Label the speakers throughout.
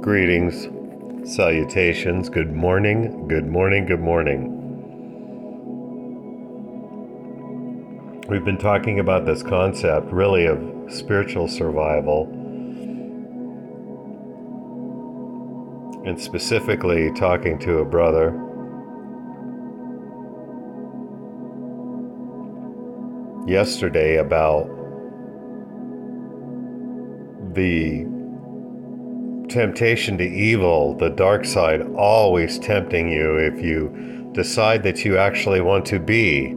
Speaker 1: Greetings, salutations, good morning, good morning, good morning. We've been talking about this concept really of spiritual survival and specifically talking to a brother yesterday about the temptation to evil, the dark side always tempting you if you decide that you actually want to be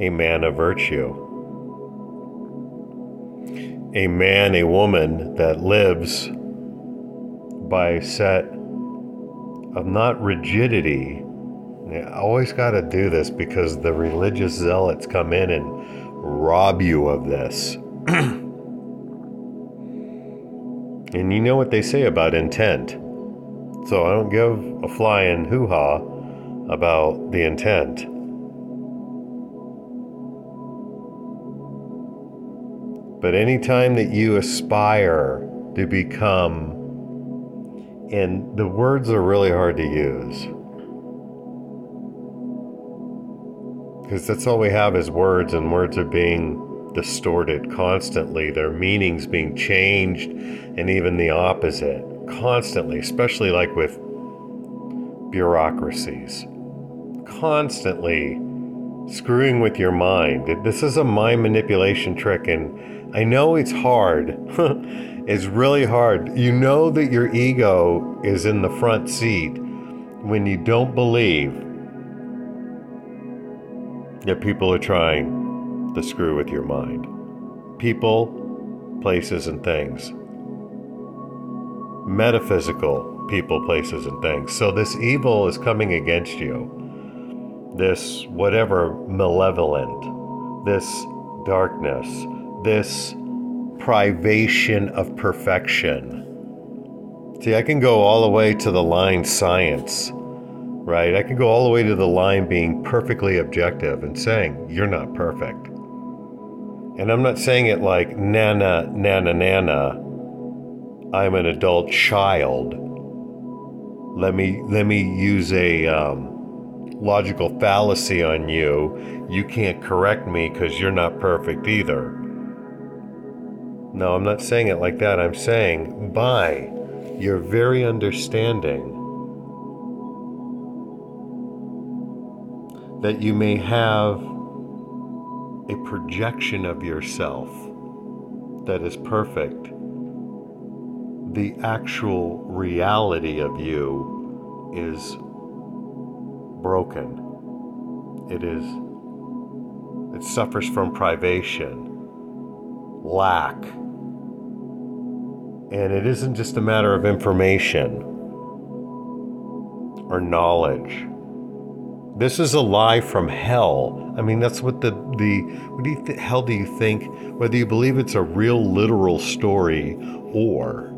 Speaker 1: a man of virtue. A man, a woman that lives by a set of not rigidity. I always got to do this because the religious zealots come in and rob you of this. And you know what they say about intent. So I don't give a flying hoo ha about the intent. But anytime that you aspire to become, and the words are really hard to use, because that's all we have is words, and words are being distorted constantly, their meanings being changed, and even the opposite constantly, especially like with bureaucracies. Constantly screwing with your mind. This is a mind manipulation trick, and I know it's hard. it's really hard. You know that your ego is in the front seat when you don't believe that people are trying the screw with your mind. People, places, and things. Metaphysical people, places, and things. So this evil is coming against you. This whatever malevolent, this darkness, this privation of perfection. See, I can go all the way to the line science right? I can go all the way to the line being perfectly objective and saying, you're not perfect. And I'm not saying it like nana, nana, nana. I'm an adult child. Let me let me use a um, logical fallacy on you. You can't correct me because you're not perfect either. No, I'm not saying it like that. I'm saying by your very understanding that you may have a projection of yourself that is perfect. The actual reality of you is broken. It is, it suffers from privation, lack. And it isn't just a matter of information or knowledge this is a lie from hell. I mean, that's what the the what do you th- hell do you think? Whether you believe it's a real literal story or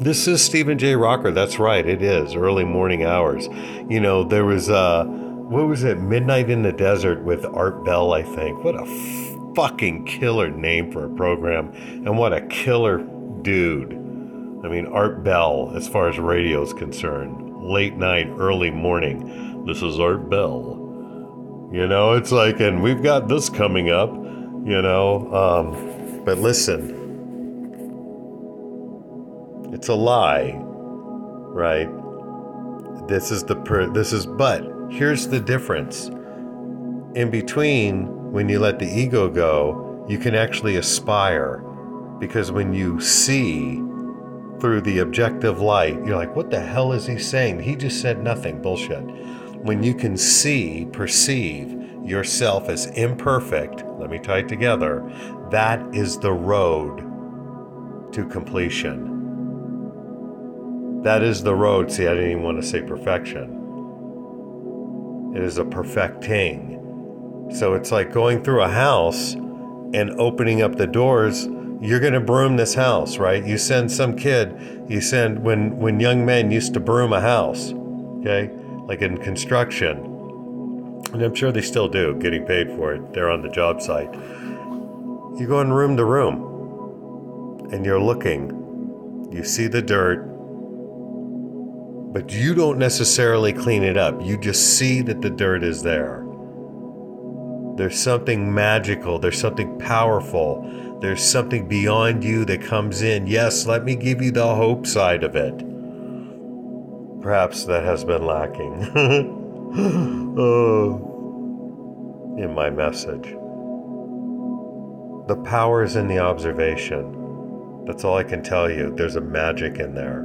Speaker 1: this is Steven J. Rocker. That's right, it is early morning hours. You know, there was uh, what was it? Midnight in the Desert with Art Bell. I think. What a fucking killer name for a program, and what a killer dude. I mean, Art Bell, as far as radio is concerned, late night, early morning this is Art Bell. You know, it's like, and we've got this coming up, you know. Um, but listen, it's a lie, right? This is the per, this is, but here's the difference. In between, when you let the ego go, you can actually aspire. Because when you see through the objective light, you're like, what the hell is he saying? He just said nothing. Bullshit when you can see, perceive yourself as imperfect, let me tie it together, that is the road to completion. That is the road. See, I didn't even want to say perfection. It is a perfecting. So it's like going through a house and opening up the doors. You're going to broom this house, right? You send some kid, you send when when young men used to broom a house, okay? like in construction, and I'm sure they still do, getting paid for it. They're on the job site. You go in room to room. and you're looking. You see the dirt, but you don't necessarily clean it up. You just see that the dirt is there. There's something magical, there's something powerful, there's something beyond you that comes in. Yes, let me give you the hope side of it. Perhaps that has been lacking. oh, in my message. The power is in the observation. That's all I can tell you. There's a magic in there.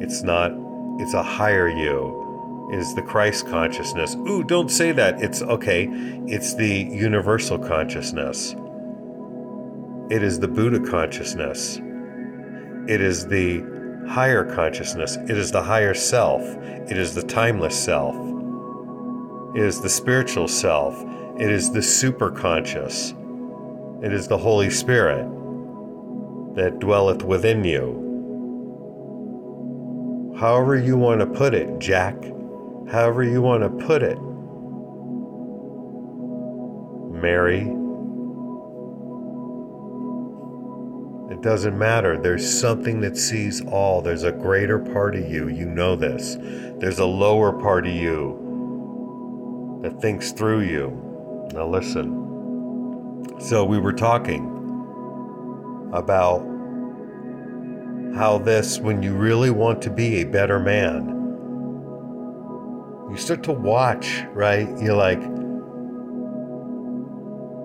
Speaker 1: It's not, it's a higher you. is the Christ consciousness. Ooh, don't say that. It's okay. It's the universal consciousness. It is the Buddha consciousness. It is the higher consciousness. It is the higher self. It is the timeless self. It is the spiritual self. It is the super conscious. It is the Holy Spirit that dwelleth within you. However, you want to put it, Jack, however, you want to put it, Mary. It doesn't matter. There's something that sees all. There's a greater part of you. You know this. There's a lower part of you that thinks through you. Now, listen. So, we were talking about how this, when you really want to be a better man, you start to watch, right? You're like,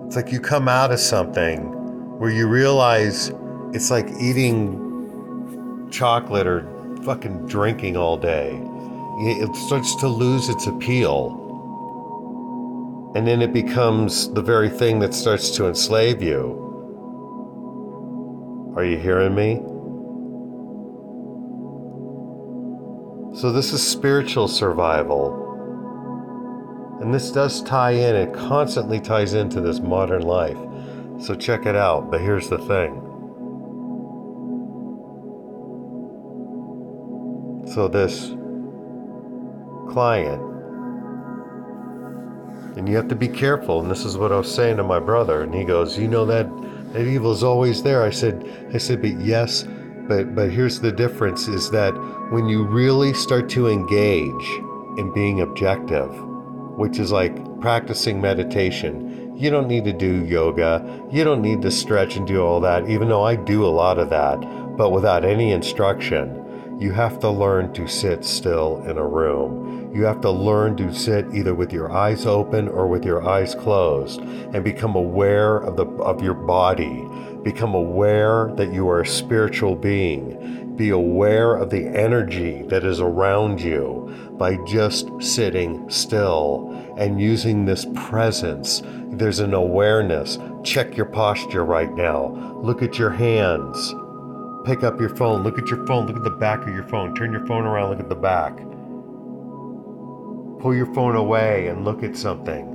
Speaker 1: it's like you come out of something where you realize it's like eating chocolate or fucking drinking all day. It starts to lose its appeal. And then it becomes the very thing that starts to enslave you. Are you hearing me? So, this is spiritual survival. And this does tie in, it constantly ties into this modern life. So, check it out. But here's the thing. So, this client, and you have to be careful. And this is what I was saying to my brother. And he goes, You know that that evil is always there. I said, I said, but yes, but but here's the difference: is that when you really start to engage in being objective, which is like practicing meditation, you don't need to do yoga, you don't need to stretch and do all that. Even though I do a lot of that, but without any instruction. You have to learn to sit still in a room. You have to learn to sit either with your eyes open or with your eyes closed and become aware of the of your body. Become aware that you are a spiritual being. Be aware of the energy that is around you by just sitting still and using this presence. There's an awareness. Check your posture right now. Look at your hands pick up your phone, look at your phone, look at the back of your phone, turn your phone around, look at the back. Pull your phone away and look at something.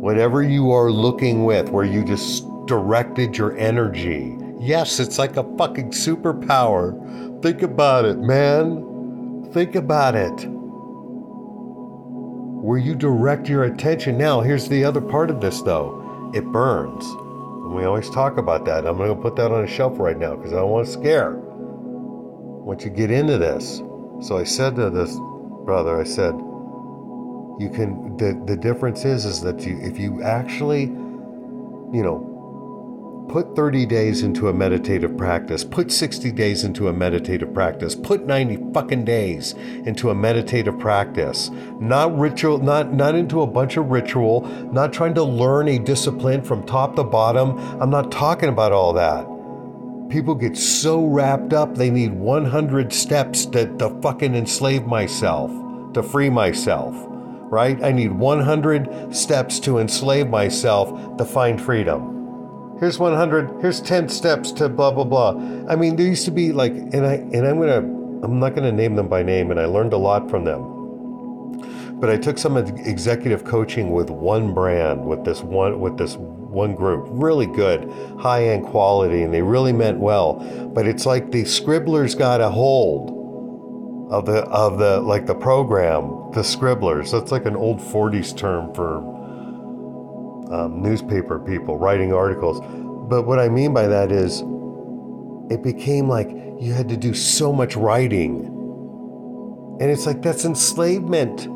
Speaker 1: Whatever you are looking with, where you just directed your energy. Yes, it's like a fucking superpower. Think about it, man. Think about it. Where you direct your attention. Now, here's the other part of this, though it burns. And we always talk about that. I'm going to put that on a shelf right now because I don't want to scare. Once you get into this. So I said to this brother, I said, you can the the difference is is that you if you actually, you know, Put 30 days into a meditative practice. Put 60 days into a meditative practice. Put 90 fucking days into a meditative practice. Not ritual, not, not into a bunch of ritual, not trying to learn a discipline from top to bottom. I'm not talking about all that. People get so wrapped up, they need 100 steps to, to fucking enslave myself, to free myself, right? I need 100 steps to enslave myself to find freedom here's 100 here's 10 steps to blah blah blah. I mean there used to be like and i and i'm gonna i'm not gonna name them by name and i learned a lot from them. But i took some executive coaching with one brand with this one with this one group. Really good high end quality and they really meant well. But it's like the scribblers got a hold of the of the like the program the scribblers. That's like an old 40s term for um, newspaper people writing articles. But what I mean by that is it became like you had to do so much writing. And it's like, that's enslavement.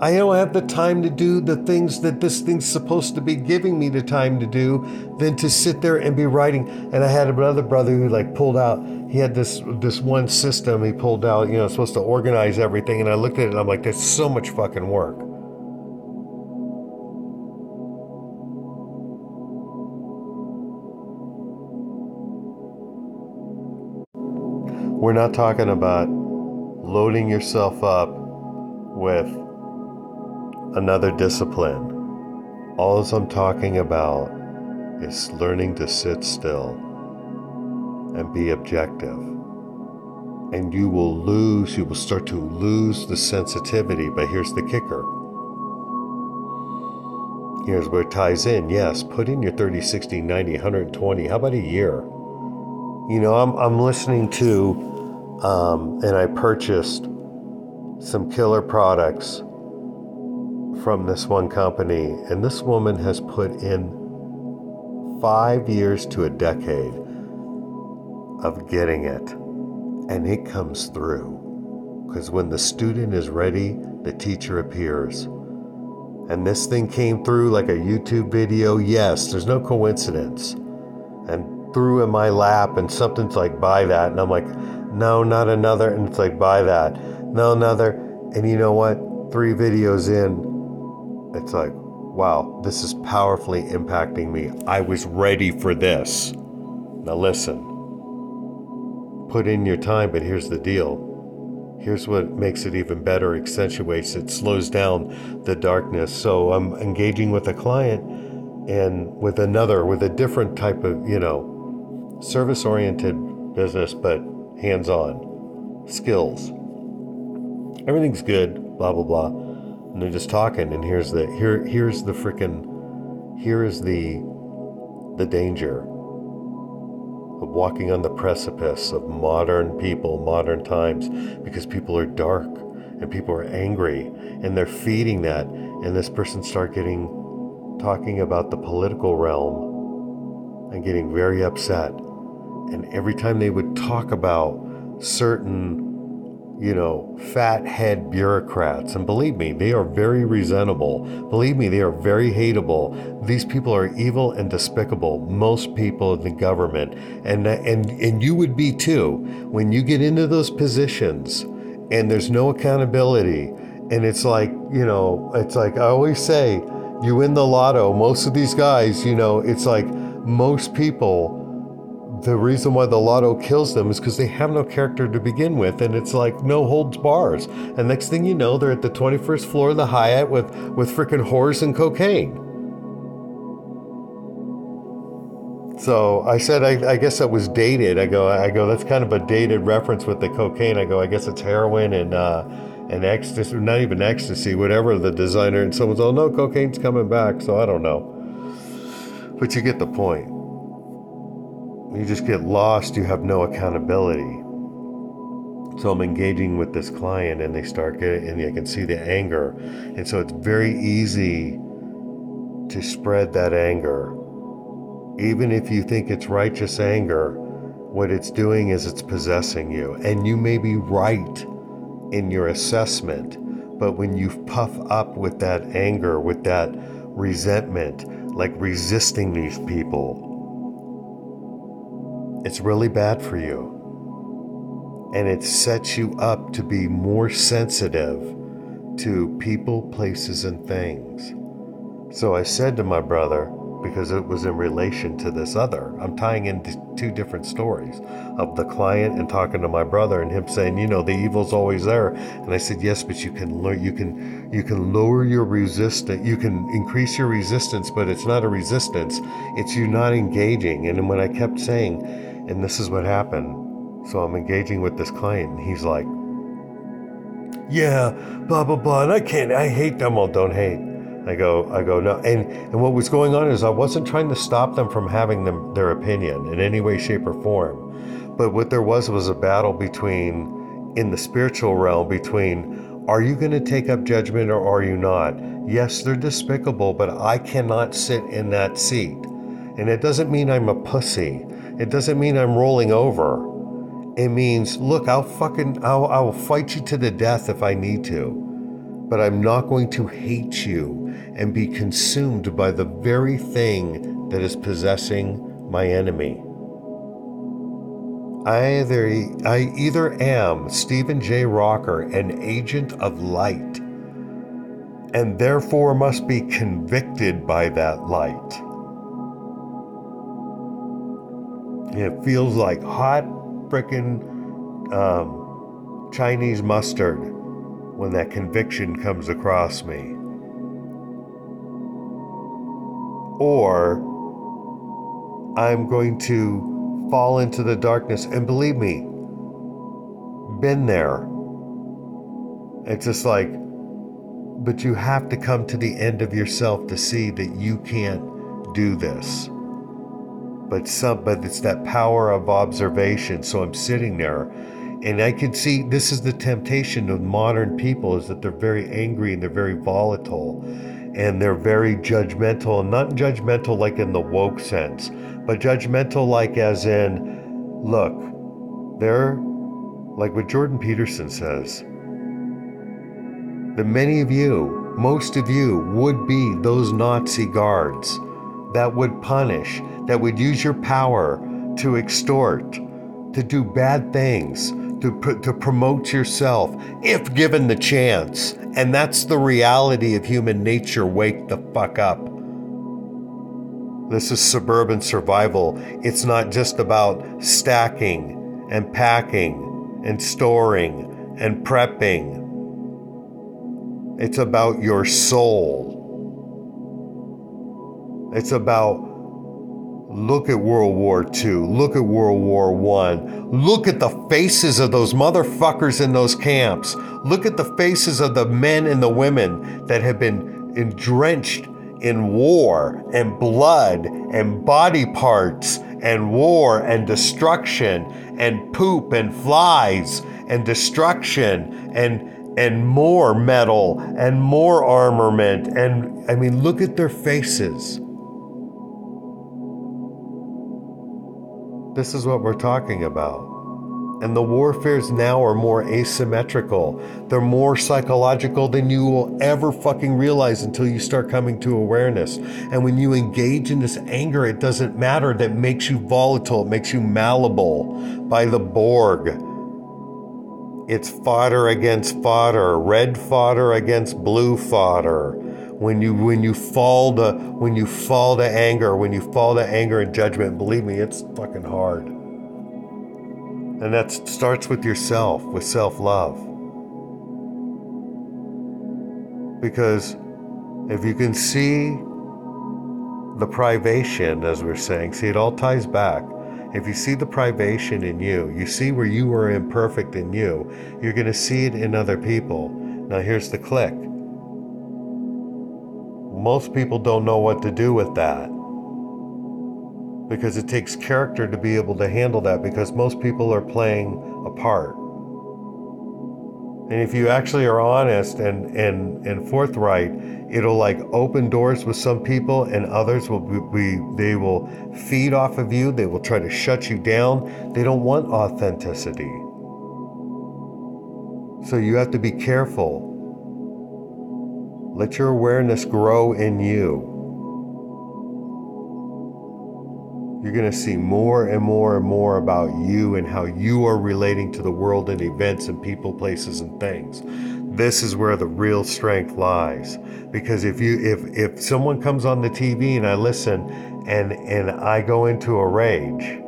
Speaker 1: I don't have the time to do the things that this thing's supposed to be giving me the time to do than to sit there and be writing. And I had another brother who like pulled out, he had this this one system he pulled out, you know, supposed to organize everything. And I looked at it and I'm like, that's so much fucking work. We're not talking about loading yourself up with another discipline. All I'm talking about is learning to sit still and be objective. And you will lose, you will start to lose the sensitivity. But here's the kicker. Here's where it ties in. Yes, put in your 30, 60, 90, 120. How about a year? You know, I'm, I'm listening to, um, and I purchased some killer products from this one company, and this woman has put in five years to a decade of getting it, and it comes through. Because when the student is ready, the teacher appears. And this thing came through like a YouTube video. Yes, there's no coincidence. And through in my lap, and something's like, buy that. And I'm like, no, not another. And it's like, buy that. No, another. And you know what? Three videos in, it's like, wow, this is powerfully impacting me. I was ready for this. Now listen, put in your time, but here's the deal. Here's what makes it even better, accentuates it, slows down the darkness. So I'm engaging with a client and with another, with a different type of, you know, service oriented business, but hands on skills. Everything's good, blah, blah, blah and they're just talking and here's the here here's the freaking here is the the danger of walking on the precipice of modern people modern times because people are dark and people are angry and they're feeding that and this person start getting talking about the political realm and getting very upset and every time they would talk about certain you know, fat head bureaucrats. And believe me, they are very resentable. Believe me, they are very hateable. These people are evil and despicable. Most people in the government, and and and you would be too, when you get into those positions, and there's no accountability, and it's like you know, it's like I always say, you win the lotto. Most of these guys, you know, it's like most people the reason why the lotto kills them is because they have no character to begin with, and it's like no holds bars. And next thing you know, they're at the 21st floor of the Hyatt with with freaking whores and cocaine. So I said, I, I, guess that was dated. I go, I go. That's kind of a dated reference with the cocaine. I go, I guess it's heroin and uh, and ecstasy, not even ecstasy, whatever the designer. And someone's, oh no, cocaine's coming back. So I don't know, but you get the point. You just get lost, you have no accountability. So I'm engaging with this client and they start getting, and I can see the anger. And so it's very easy to spread that anger. Even if you think it's righteous anger, what it's doing is it's possessing you. And you may be right in your assessment, but when you puff up with that anger, with that resentment, like resisting these people, it's really bad for you. And it sets you up to be more sensitive to people, places, and things. So I said to my brother, because it was in relation to this other. I'm tying in two different stories of the client and talking to my brother and him saying, you know, the evil's always there. And I said, yes, but you can learn, you can, you can lower your resistance, you can increase your resistance, but it's not a resistance. It's you not engaging. And when I kept saying, and this is what happened. So I'm engaging with this client, and he's like, "Yeah, blah blah blah." And I can't. I hate them. All don't hate. I go, I go, no. And and what was going on is I wasn't trying to stop them from having them their opinion in any way, shape, or form. But what there was was a battle between, in the spiritual realm, between are you going to take up judgment or are you not? Yes, they're despicable, but I cannot sit in that seat. And it doesn't mean I'm a pussy. It doesn't mean I'm rolling over. It means, look, I'll fucking, I'll, I'll fight you to the death if I need to. But I'm not going to hate you and be consumed by the very thing that is possessing my enemy. I either, I either am Steven J. Rocker, an agent of light, and therefore must be convicted by that light. It feels like hot frickin' um, Chinese mustard when that conviction comes across me. Or I'm going to fall into the darkness. And believe me, been there. It's just like, but you have to come to the end of yourself to see that you can't do this but some but it's that power of observation. So i'm sitting there and i can see this is the temptation of modern people is that they're very angry and they're very volatile and they're very judgmental and not judgmental like in the woke sense but judgmental like as in look they're like what jordan peterson says that many of you most of you would be those nazi guards that would punish, that would use your power to extort, to do bad things, to, to promote yourself, if given the chance. And that's the reality of human nature. Wake the fuck up. This is suburban survival. It's not just about stacking and packing and storing and prepping. It's about your soul. It's about look at World War II, look at World War I, look at the faces of those motherfuckers in those camps, look at the faces of the men and the women that have been drenched in war and blood and body parts and war and destruction and poop and flies and destruction and and more metal and more armament. And I mean look at their faces This is what we're talking about. And the warfares now are more asymmetrical. They're more psychological than you will ever fucking realize until you start coming to awareness. And when you engage in this anger, it doesn't matter. That makes you volatile, it makes you malleable by the Borg. It's fodder against fodder, red fodder against blue fodder when you when you fall to when you fall to anger, when you fall to anger and judgment, believe me, it's fucking hard. And that starts with yourself, with self-love. Because if you can see the privation, as we're saying, see, it all ties back. If you see the privation in you, you see where you are imperfect in you, you're going to see it in other people. Now, here's the click most people don't know what to do with that because it takes character to be able to handle that because most people are playing a part. And if you actually are honest and, and, and forthright, it'll like open doors with some people and others will be, they will feed off of you. They will try to shut you down. They don't want authenticity. So you have to be careful let your awareness grow in you. You're going to see more and more and more about you and how you are relating to the world and events and people, places, and things. This is where the real strength lies. Because if you if if someone comes on the TV and I listen and and I go into a rage,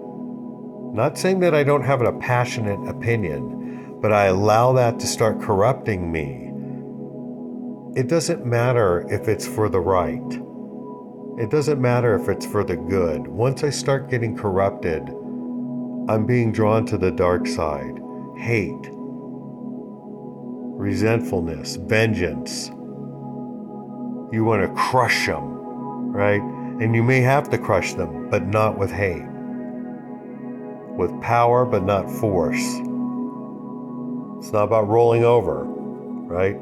Speaker 1: not saying that I don't have a passionate opinion, but I allow that to start corrupting me it doesn't matter if it's for the right. It doesn't matter if it's for the good. Once I start getting corrupted, I'm being drawn to the dark side. Hate, resentfulness, vengeance. You want to crush them, right? And you may have to crush them, but not with hate. With power, but not force. It's not about rolling over, right?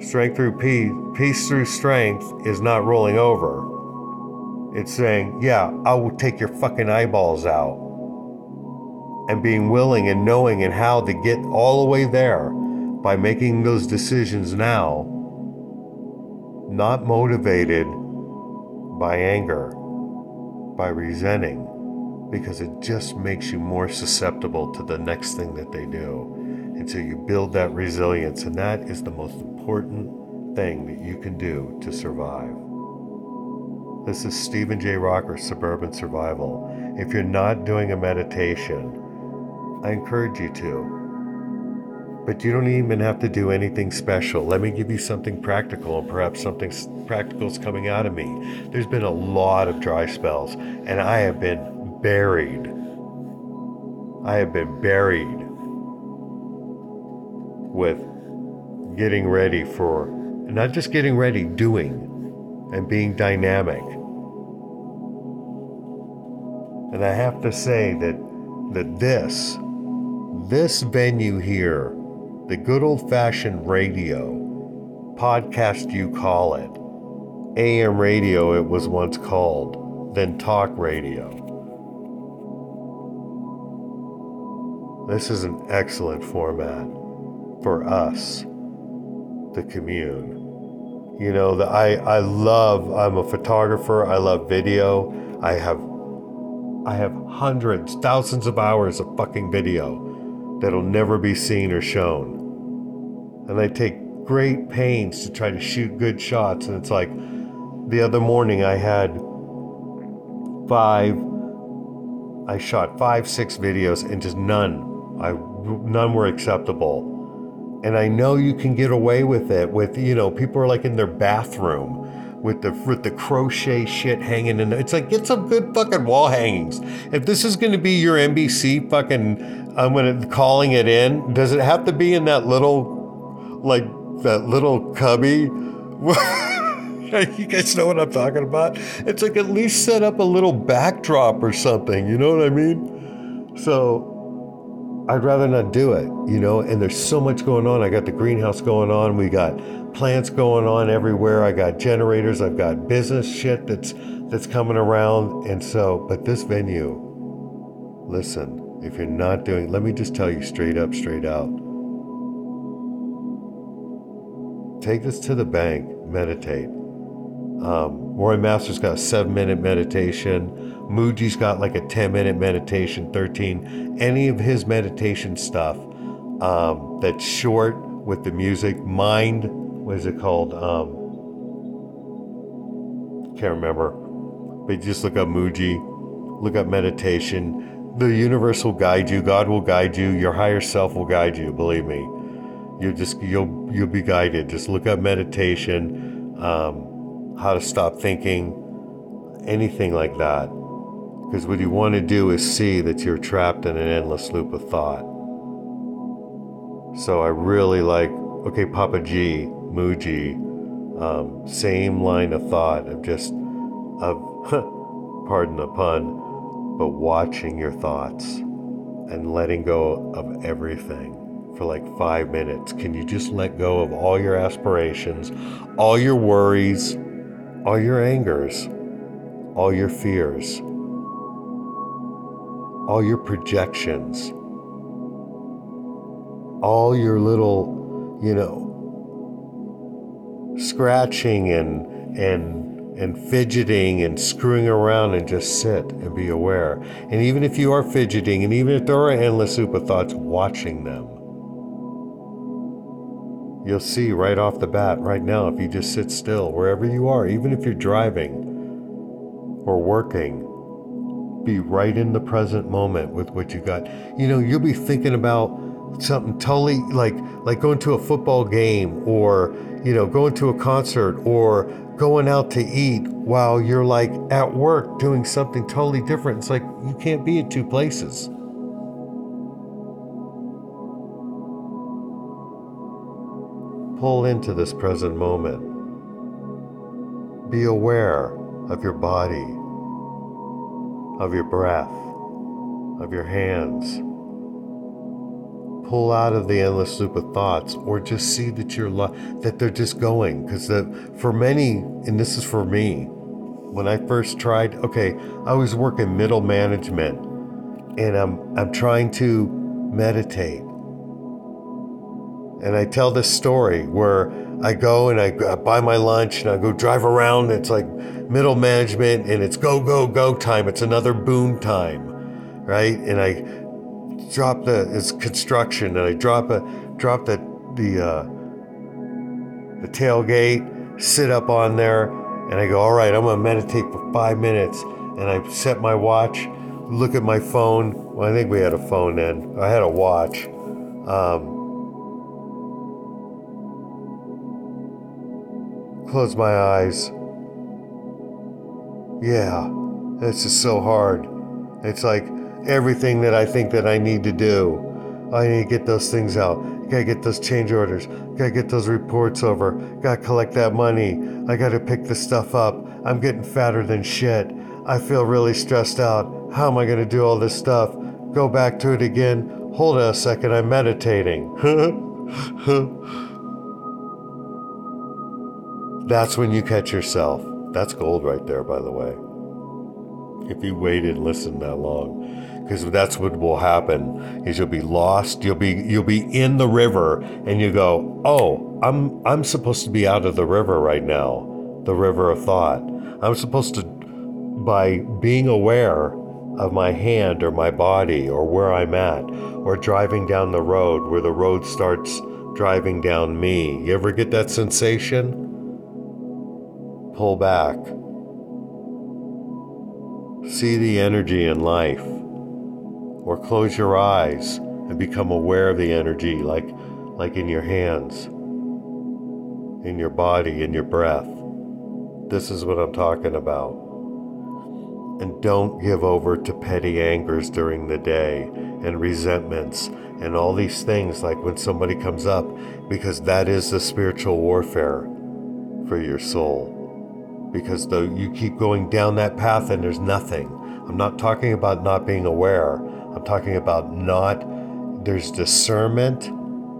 Speaker 1: Strength through peace, peace through strength is not rolling over. It's saying, yeah, I will take your fucking eyeballs out. And being willing and knowing and how to get all the way there by making those decisions now, not motivated by anger, by resenting, because it just makes you more susceptible to the next thing that they do. So you build that resilience, and that is the most important thing that you can do to survive. This is Steven J. Rocker, Suburban Survival. If you're not doing a meditation, I encourage you to. But you don't even have to do anything special. Let me give you something practical, and perhaps something practical is coming out of me. There's been a lot of dry spells, and I have been buried. I have been buried with getting ready for, not just getting ready, doing and being dynamic. And I have to say that that this this venue here, the good old-fashioned radio, podcast you call it, AM radio it was once called, then talk radio. This is an excellent format for us to commune. You know, the, I, I love, I'm a photographer, I love video. I have I have hundreds, thousands of hours of fucking video that'll never be seen or shown. And I take great pains to try to shoot good shots. And it's like the other morning I had five, I shot five, six videos and just none. I, none were acceptable and I know you can get away with it with you know people are like in their bathroom with the with the crochet shit hanging in there. It's like get some good fucking wall hangings. If this is going to be your NBC fucking, I'm gonna calling it in. Does it have to be in that little, like that little cubby? you guys know what I'm talking about? It's like at least set up a little backdrop or something. You know what I mean? So I'd rather not do it, you know. And there's so much going on. I got the greenhouse going on. We got plants going on everywhere. I got generators. I've got business shit that's that's coming around. And so, but this venue, listen, if you're not doing, let me just tell you straight up, straight out. Take this to the bank. Meditate. Um, Roy Master's got a seven minute meditation. Mooji's got like a 10 minute meditation, 13. Any of his meditation stuff um, that's short with the music. Mind, what is it called? Um, can't remember. But just look up Mooji, look up meditation. The universe will guide you. God will guide you. Your higher self will guide you. Believe me. You just you'll you'll be guided. Just look up meditation, um, how to stop thinking, anything like that. Because what you want to do is see that you're trapped in an endless loop of thought. So I really like, okay, Papaji, Mooji, um, same line of thought of just, of, pardon the pun, but watching your thoughts and letting go of everything for like five minutes. Can you just let go of all your aspirations, all your worries, all your angers, all your fears? All your projections, all your little, you know, scratching and and and fidgeting and screwing around and just sit and be aware. And even if you are fidgeting and even if there are endless super thoughts, watching them. You'll see right off the bat, right now, if you just sit still, wherever you are, even if you're driving or working, be right in the present moment with what you got. You know, you'll be thinking about something totally like like going to a football game or you know going to a concert or going out to eat while you're like at work doing something totally different. It's like you can't be at two places. Pull into this present moment. Be aware of your body of your breath, of your hands. Pull out of the endless loop of thoughts, or just see that you're that they're just going. Because for many, and this is for me, when I first tried, okay, I was working middle management and I'm I'm trying to meditate. And I tell this story where I go and I buy my lunch and I go drive around. It's like middle management and it's go, go, go time. It's another boom time, right? And I drop the, it's construction and I drop a, drop the, the, uh, the tailgate, sit up on there and I go, all right, I'm going to meditate for five minutes. And I set my watch, look at my phone. Well, I think we had a phone then. I had a watch. Um, close my eyes. Yeah, this is so hard. It's like everything that I think that I need to do. I need to get those things out. Gotta get those change orders. Gotta get those reports over. Gotta collect that money. I gotta pick the stuff up. I'm getting fatter than shit. I feel really stressed out. How am I gonna do all this stuff? Go back to it again. Hold on a second, I'm meditating. That's when you catch yourself. That's gold right there, by the way. If you waited and listened that long, because that's what will happen is you'll be lost. You'll be you'll be in the river, and you go, "Oh, I'm I'm supposed to be out of the river right now, the river of thought. I'm supposed to, by being aware of my hand or my body or where I'm at, or driving down the road where the road starts driving down me. You ever get that sensation? Pull back. See the energy in life. Or close your eyes and become aware of the energy like, like in your hands, in your body, in your breath. This is what I'm talking about. And don't give over to petty angers during the day and resentments and all these things like when somebody comes up, because that is the spiritual warfare for your soul because though you keep going down that path and there's nothing. I'm not talking about not being aware. I'm talking about not there's discernment,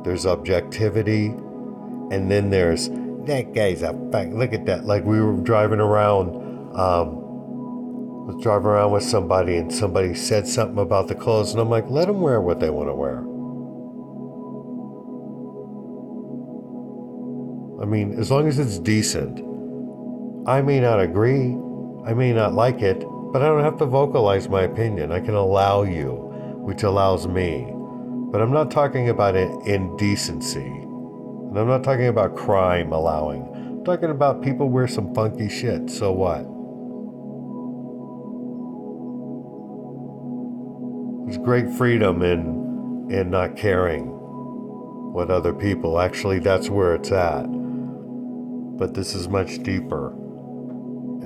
Speaker 1: there's objectivity, and then there's that guy's a fuck. Look at that. Like we were driving around, um, was driving around with somebody, and somebody said something about the clothes, and I'm like, let them wear what they want to wear. I mean, as long as it's decent. I may not agree, I may not like it, but I don't have to vocalize my opinion. I can allow you, which allows me. But I'm not talking about indecency. And I'm not talking about crime allowing. I'm talking about people wear some funky shit. So what? There's great freedom in in not caring what other people. Actually, that's where it's at. But this is much deeper.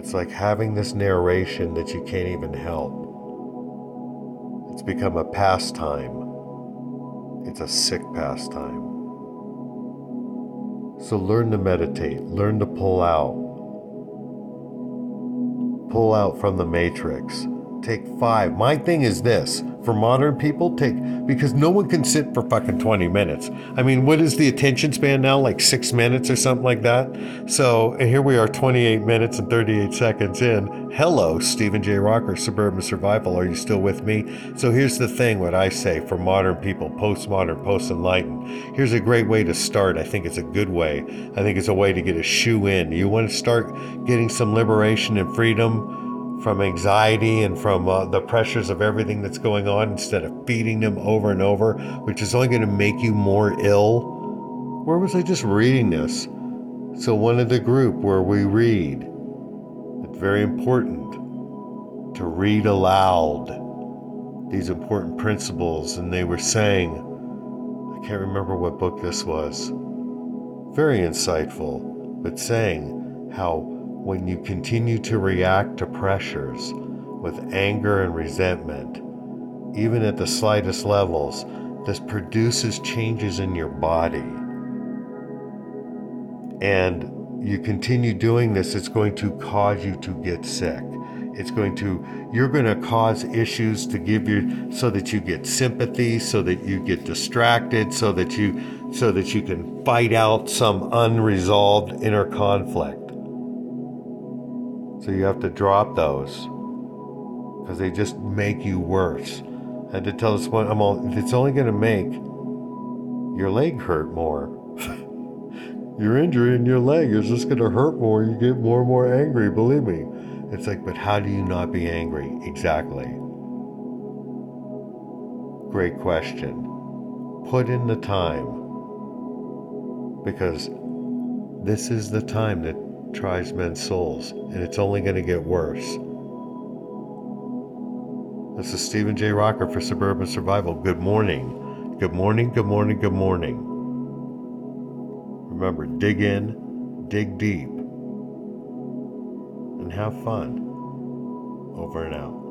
Speaker 1: It's like having this narration that you can't even help. It's become a pastime. It's a sick pastime. So learn to meditate, learn to pull out. Pull out from the matrix. Take five. My thing is this for modern people take because no one can sit for fucking 20 minutes. I mean, what is the attention span now? Like six minutes or something like that? So and here we are, 28 minutes and 38 seconds in. Hello, Steven J. Rocker, Suburban Survival. Are you still with me? So here's the thing what I say for modern people, postmodern, post enlightened. Here's a great way to start. I think it's a good way. I think it's a way to get a shoe in. You want to start getting some liberation and freedom? From anxiety and from uh, the pressures of everything that's going on instead of feeding them over and over, which is only going to make you more ill. Where was I just reading this? So, one of the group where we read, it's very important to read aloud these important principles. And they were saying, I can't remember what book this was, very insightful, but saying how when you continue to react to pressures with anger and resentment, even at the slightest levels, this produces changes in your body. And you continue doing this, it's going to cause you to get sick. It's going to, you're going to cause issues to give you, so that you get sympathy, so that you get distracted, so that you, so that you can fight out some unresolved inner conflict. So you have to drop those because they just make you worse. And to tell us what I'm all, it's only going to make your leg hurt more. your injury in your leg is just going to hurt more. You get more and more angry, believe me. It's like, but how do you not be angry? Exactly. Great question. Put in the time. Because this is the time that tries men's souls, and it's only going to get worse. This is Steven J. Rocker for Suburban Survival. Good morning. Good morning, good morning, good morning. Remember, dig in, dig deep, and have fun. Over and out.